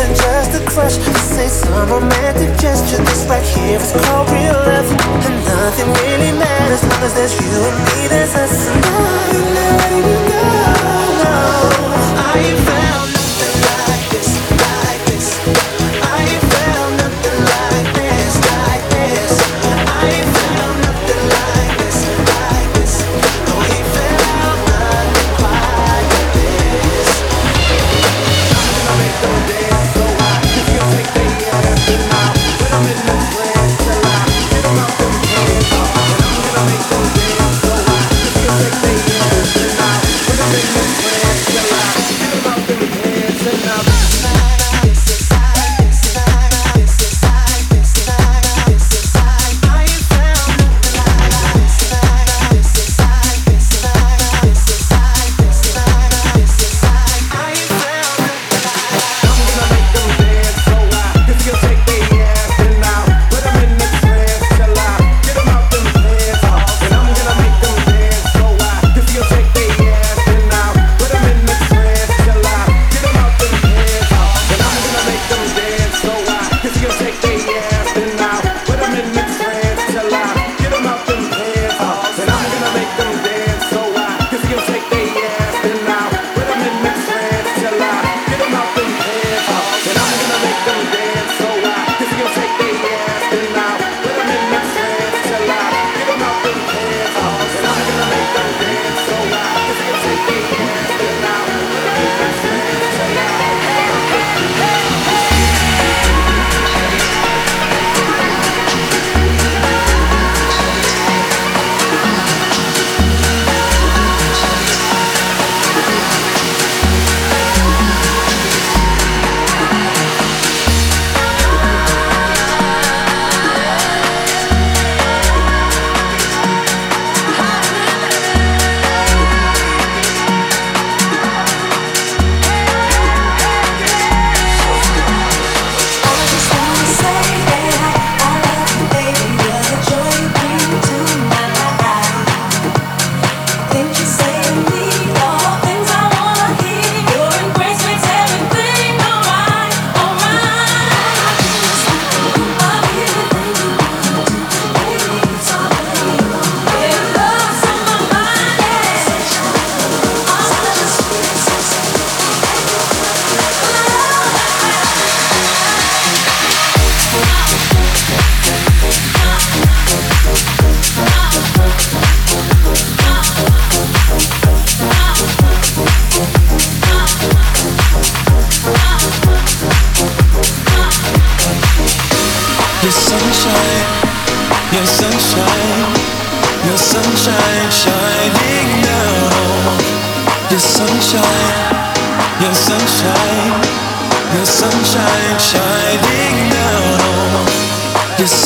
than just a crush. This ain't some romantic gesture. This right here is called real love, and nothing really matters as long as there's you and me. There's us, and I'm.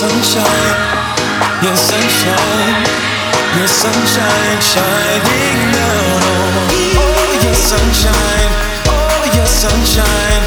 sunshine, your sunshine, your sunshine shining down on. Oh, your sunshine, oh, your sunshine.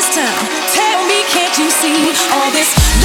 This tell me, can't you see all this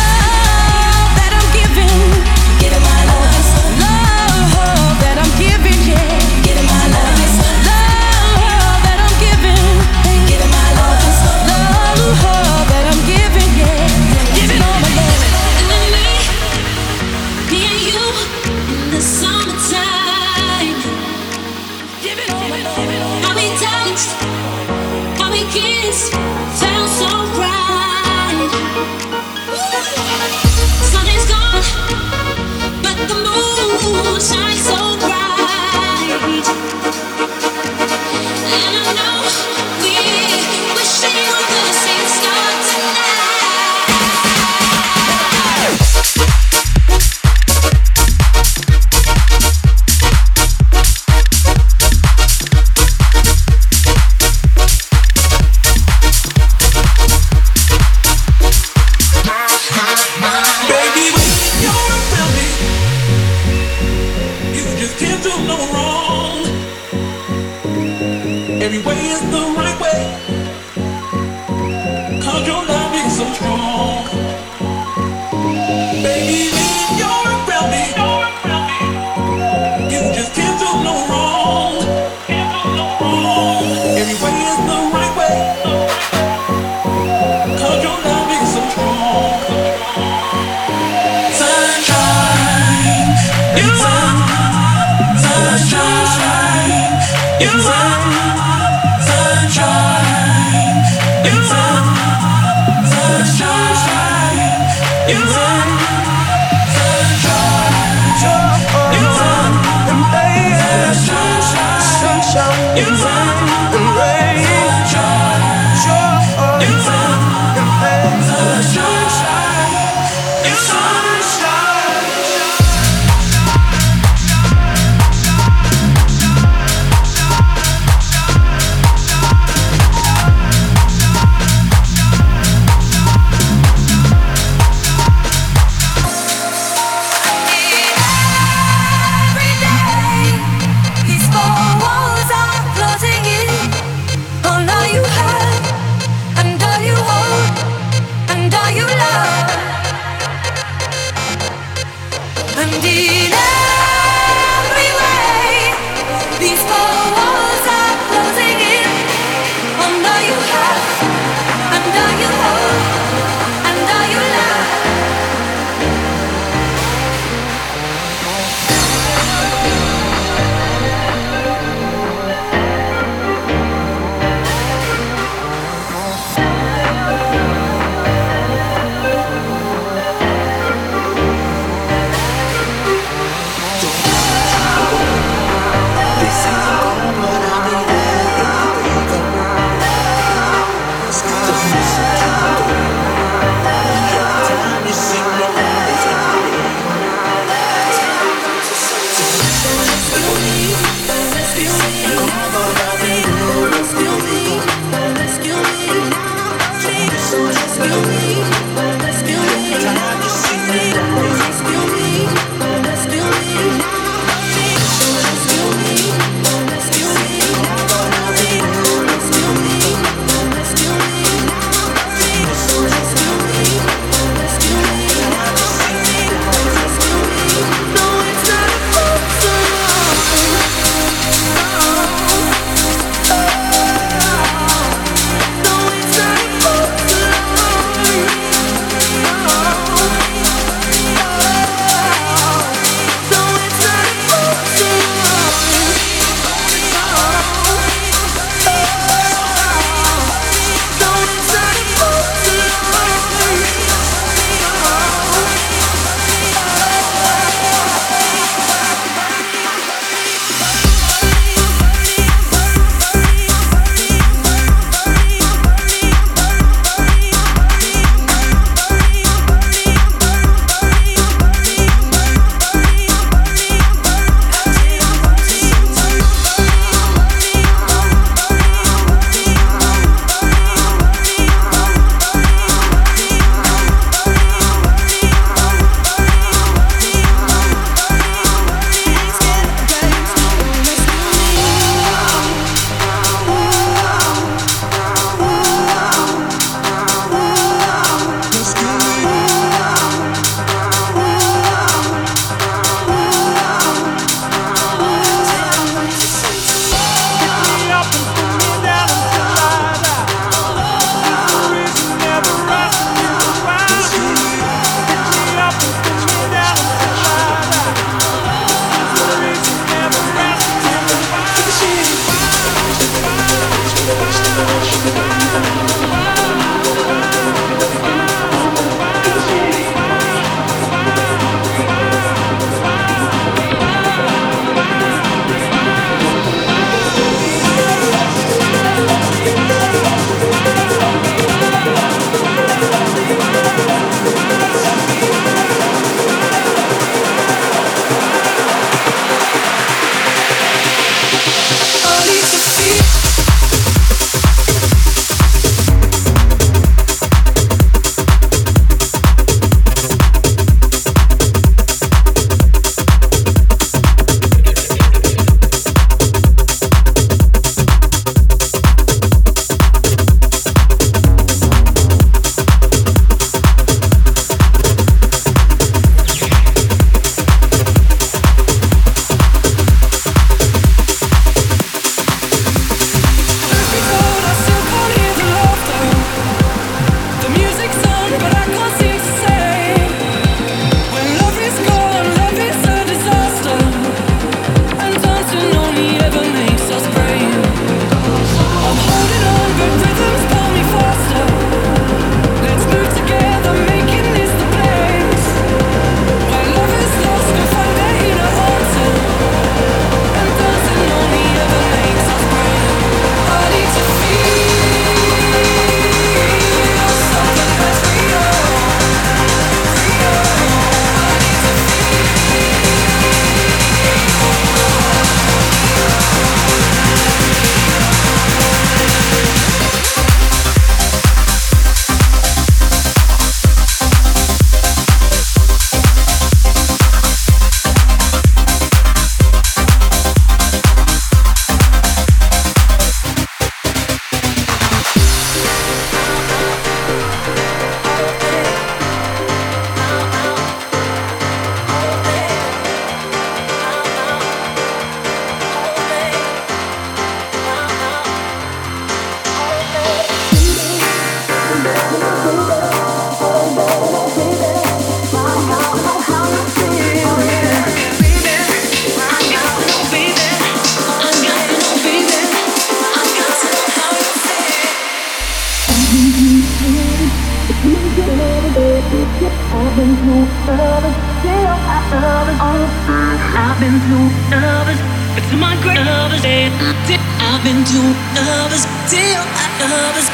I've been through others, but to my great others, I've been through others, still I it.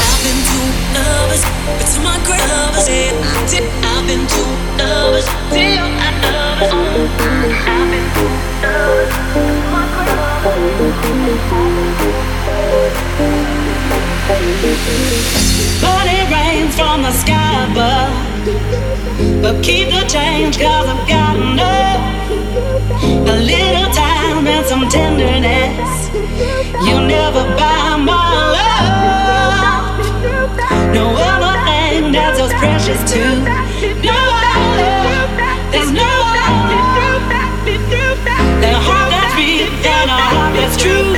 I've been through others, but to my great others, I've been through others, still I it. I've been through others, but to my But it rains from the sky above. But keep the change, cause I've got enough. A little time and some tenderness. You never buy my love. No other thing that's as precious to. No. There's no other. Heart that's real and a heart that's true.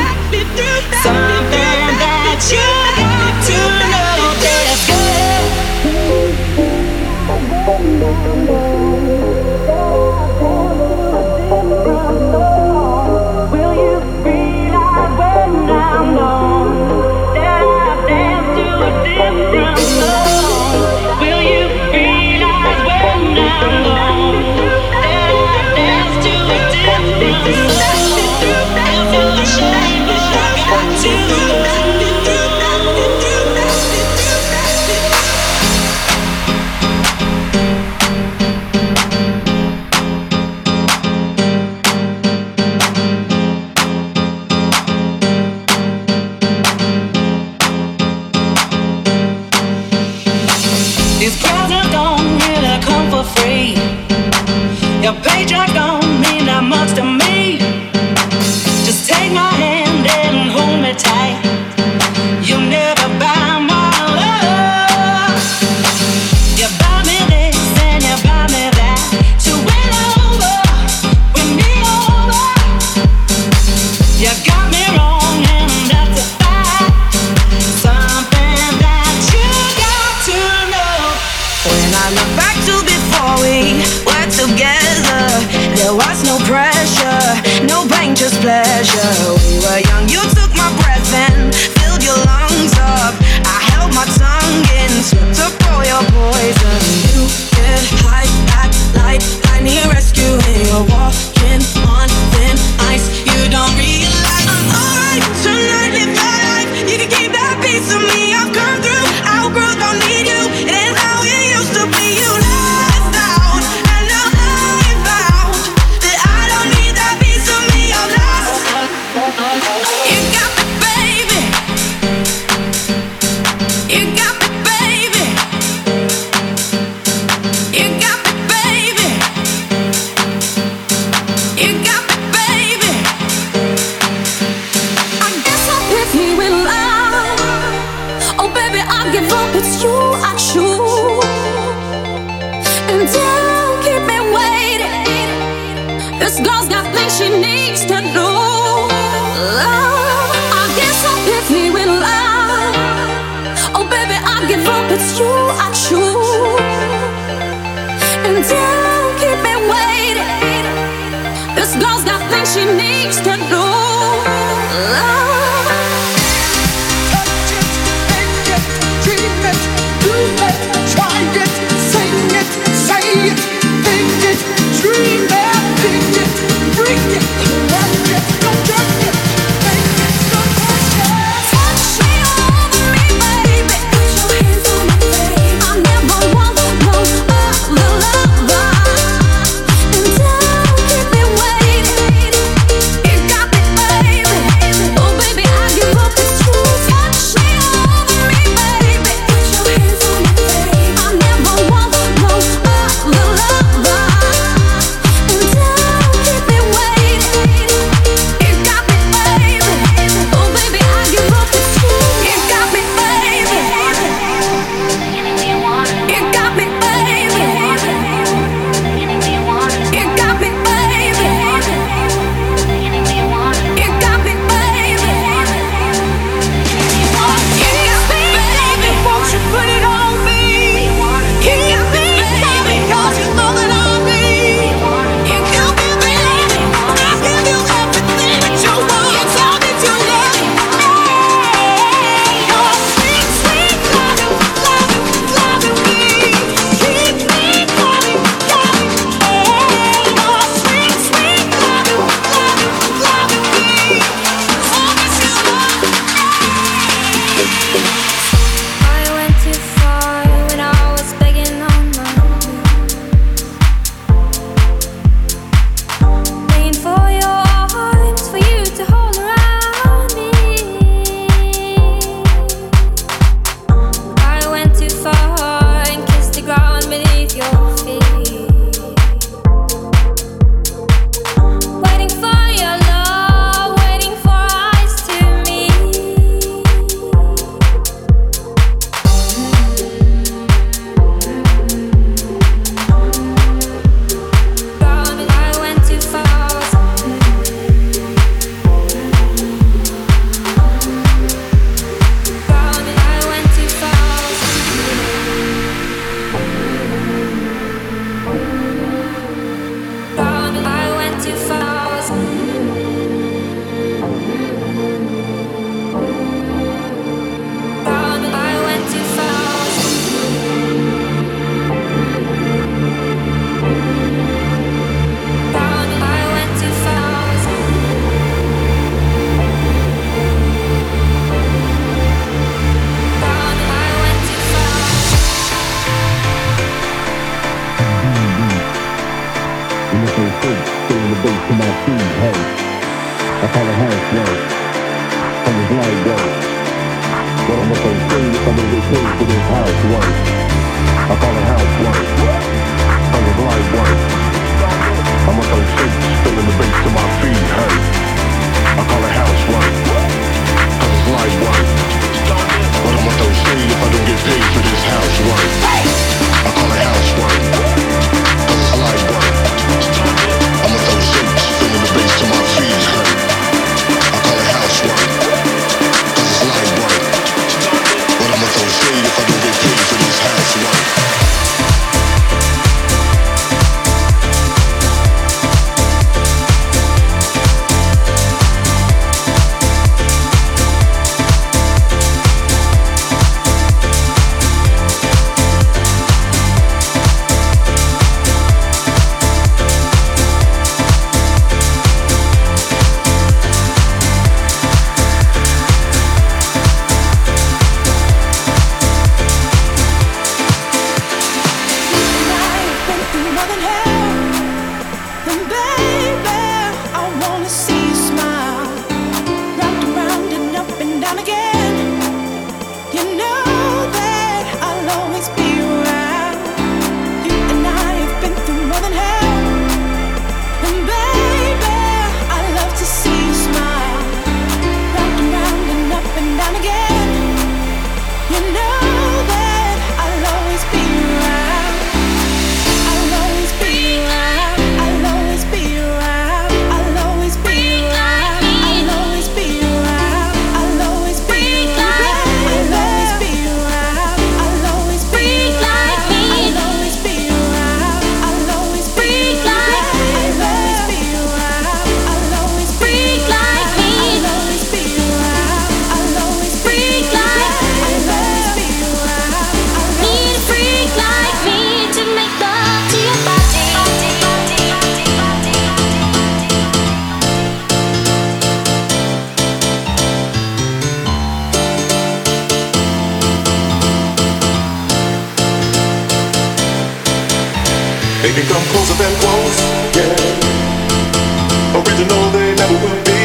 Baby, come closer than close, yeah. Original they never will be.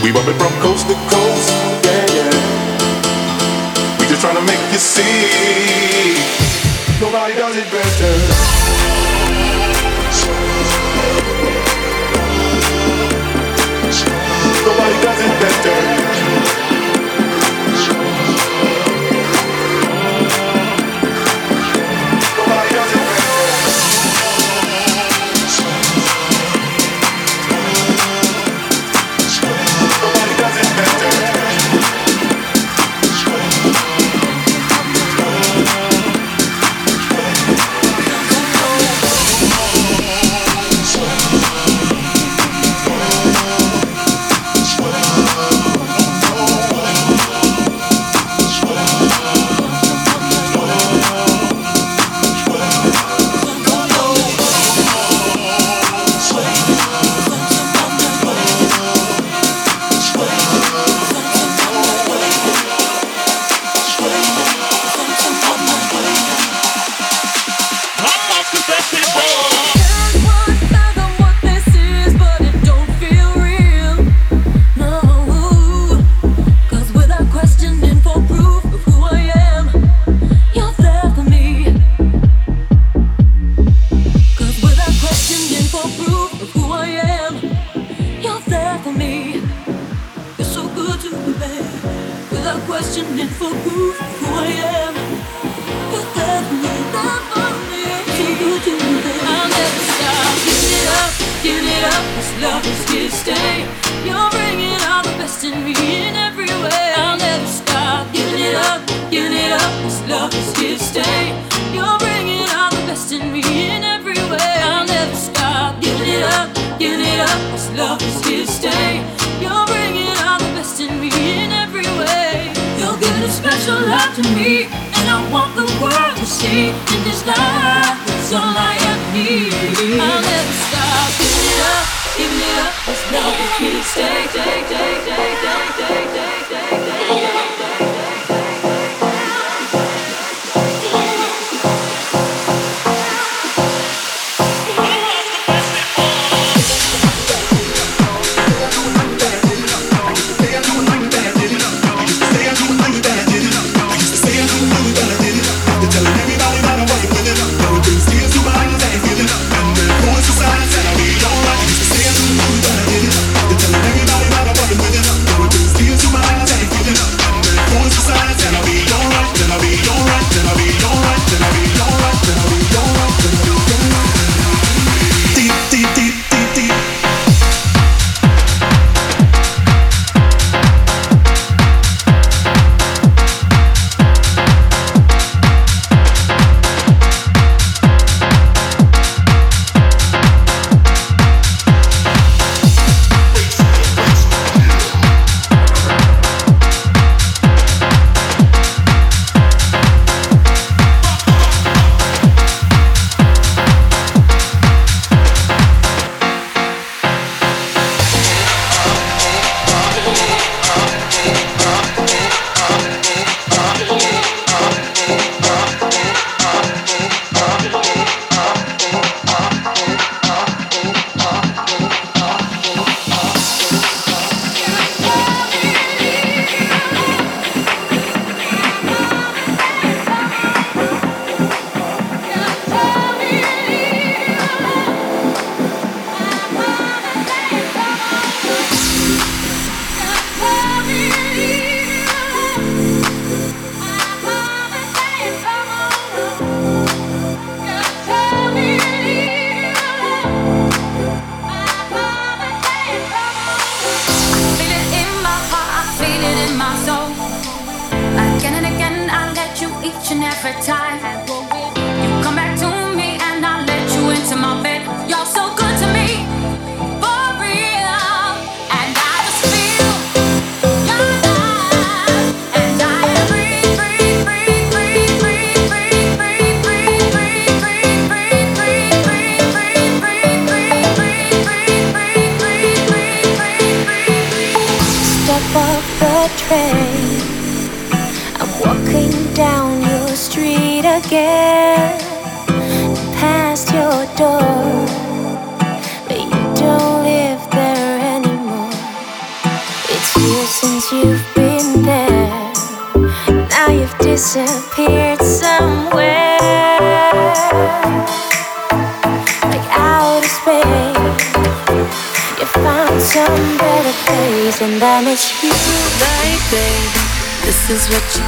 We bump it from coast to coast, yeah, yeah. We just trying to make you see. Nobody does it better. Nobody does it better.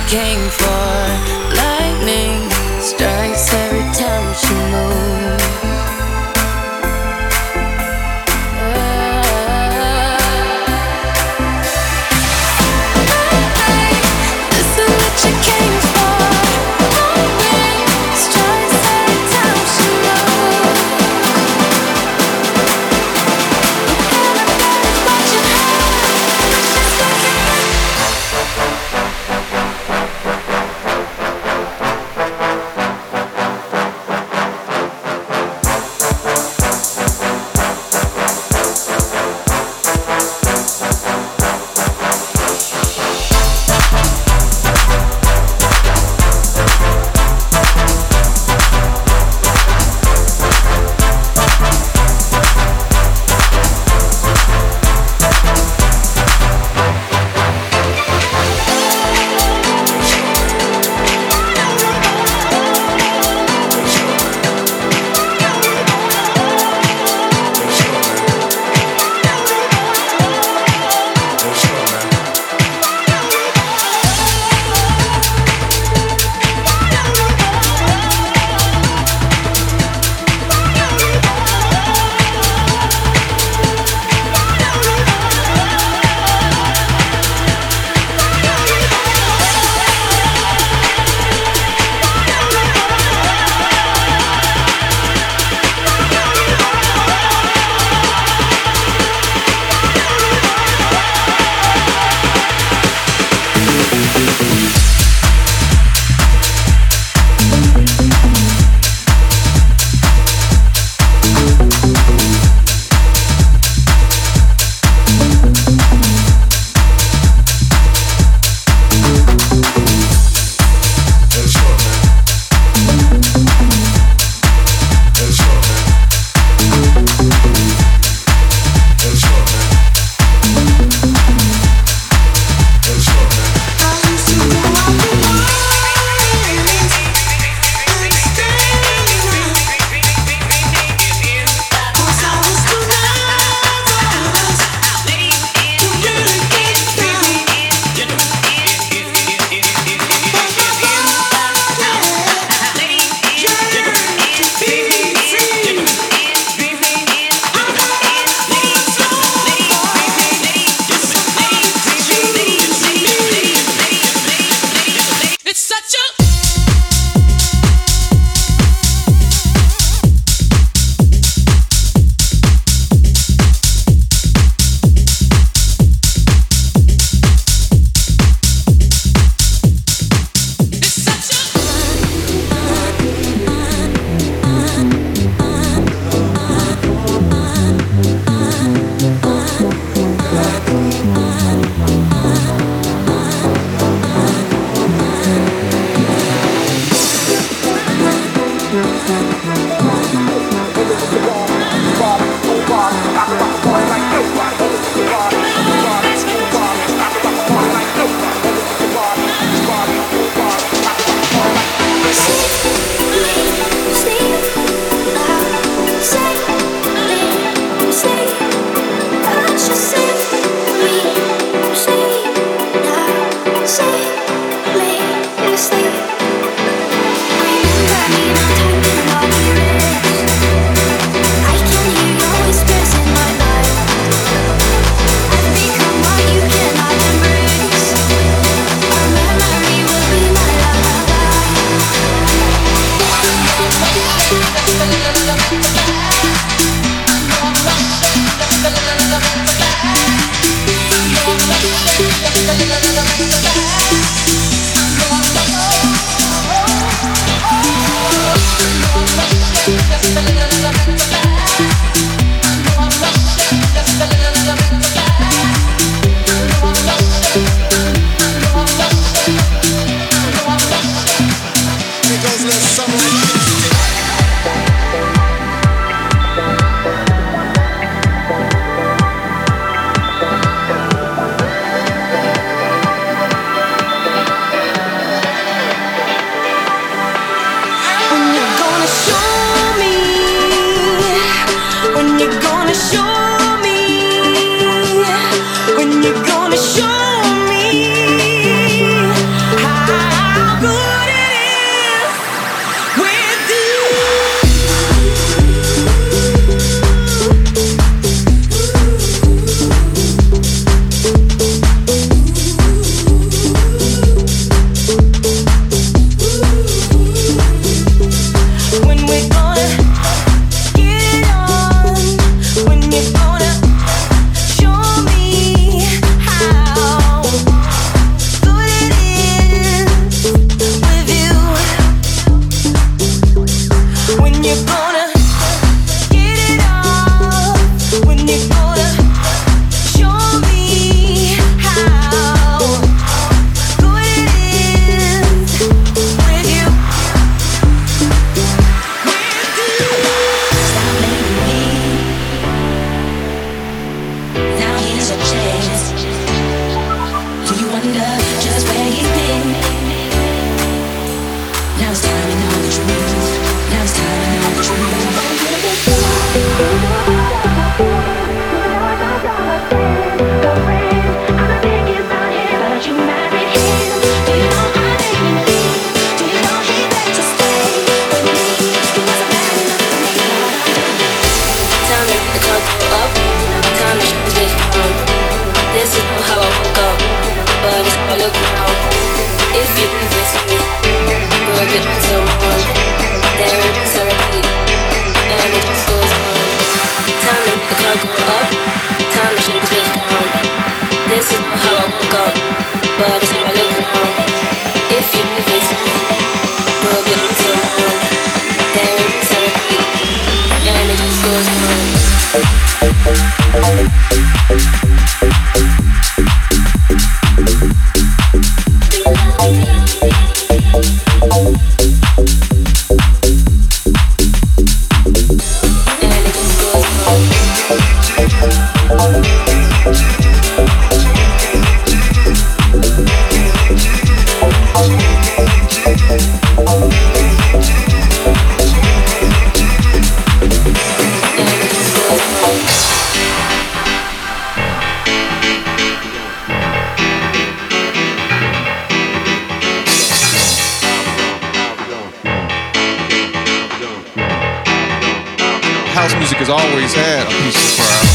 Came for. Oh.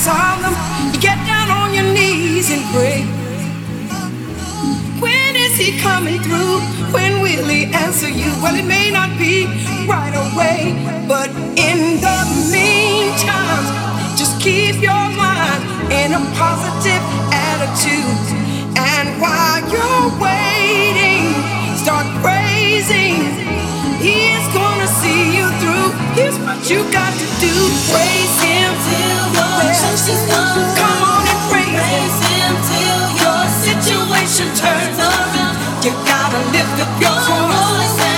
solve you Get down on your knees and pray. When is he coming through? When will he answer you? Well, it may not be right away, but in the meantime, just keep your mind in a positive attitude. And while you're waiting, start praising. He is going see you through. Here's what you got to do. Praise him till your chances come. Come on and praise, praise him till your situation turns around. You gotta lift up your voice.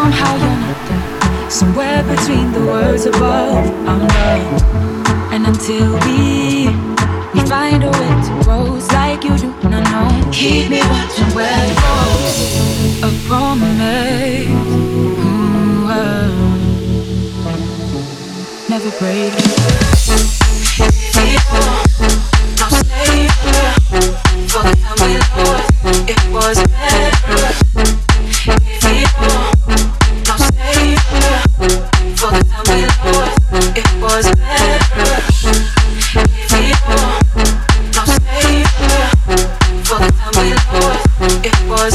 Somehow you're not there. Somewhere between the words above, I'm loved. And until we we find a way to rose like you do, and I know. Keep me watching where it goes. A promise. Mm. Never break. If it don't stay here for the time we lost, it was better. It was